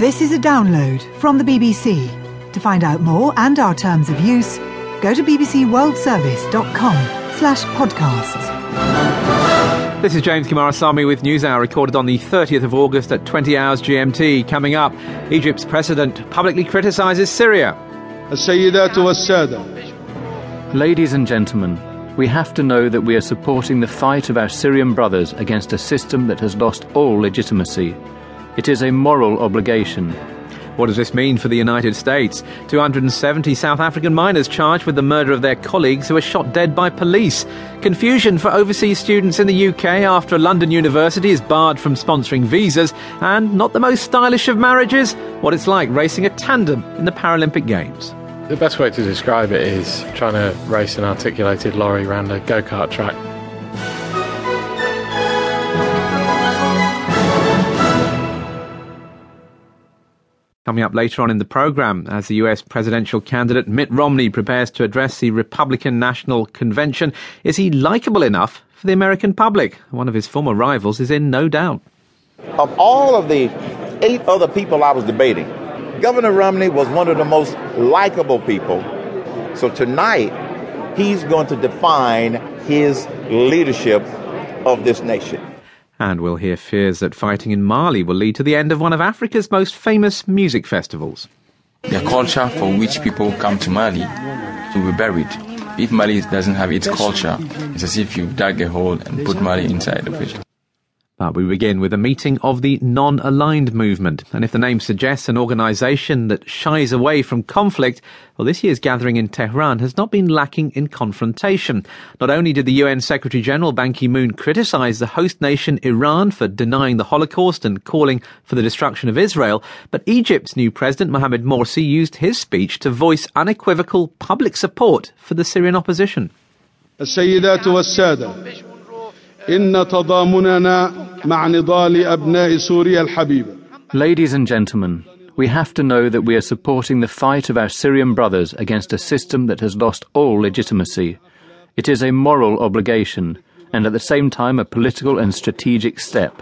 This is a download from the BBC. To find out more and our terms of use, go to bbcworldservice.com slash podcasts. This is James Coomarasamy with NewsHour, recorded on the 30th of August at 20 hours GMT. Coming up, Egypt's president publicly criticises Syria. Ladies and gentlemen, we have to know that we are supporting the fight of our Syrian brothers against a system that has lost all legitimacy it is a moral obligation. What does this mean for the United States? 270 South African miners charged with the murder of their colleagues who were shot dead by police. Confusion for overseas students in the UK after a London university is barred from sponsoring visas. And not the most stylish of marriages, what it's like racing a tandem in the Paralympic Games. The best way to describe it is trying to race an articulated lorry around a go kart track. Coming up later on in the programme, as the US presidential candidate Mitt Romney prepares to address the Republican National Convention, is he likeable enough for the American public? One of his former rivals is in no doubt. Of all of the eight other people I was debating, Governor Romney was one of the most likable people. So tonight, he's going to define his leadership of this nation. And we'll hear fears that fighting in Mali will lead to the end of one of Africa's most famous music festivals. The culture for which people come to Mali will be buried. If Mali doesn't have its culture, it's as if you dug a hole and put Mali inside of it. But we begin with a meeting of the non aligned movement. And if the name suggests an organisation that shies away from conflict, well, this year's gathering in Tehran has not been lacking in confrontation. Not only did the UN Secretary General Ban Ki moon criticise the host nation Iran for denying the Holocaust and calling for the destruction of Israel, but Egypt's new President Mohamed Morsi used his speech to voice unequivocal public support for the Syrian opposition. السيدات والسادة إن تضامننا مع نضال أبناء سوريا الحبيبة Ladies and gentlemen, we have to know that we are supporting the fight of our Syrian brothers against a system that has lost all legitimacy. It is a moral obligation, and at the same time a political and strategic step.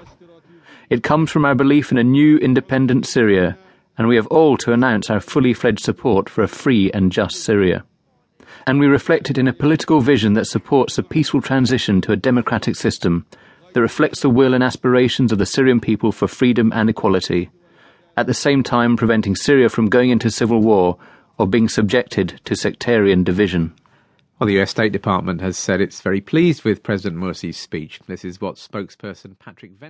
It comes from our belief in a new independent Syria, and we have all to announce our fully fledged support for a free and just Syria. And we reflect it in a political vision that supports a peaceful transition to a democratic system that reflects the will and aspirations of the Syrian people for freedom and equality, at the same time preventing Syria from going into civil war or being subjected to sectarian division. Well, the US State Department has said it's very pleased with President Morsi's speech. This is what spokesperson Patrick Ven-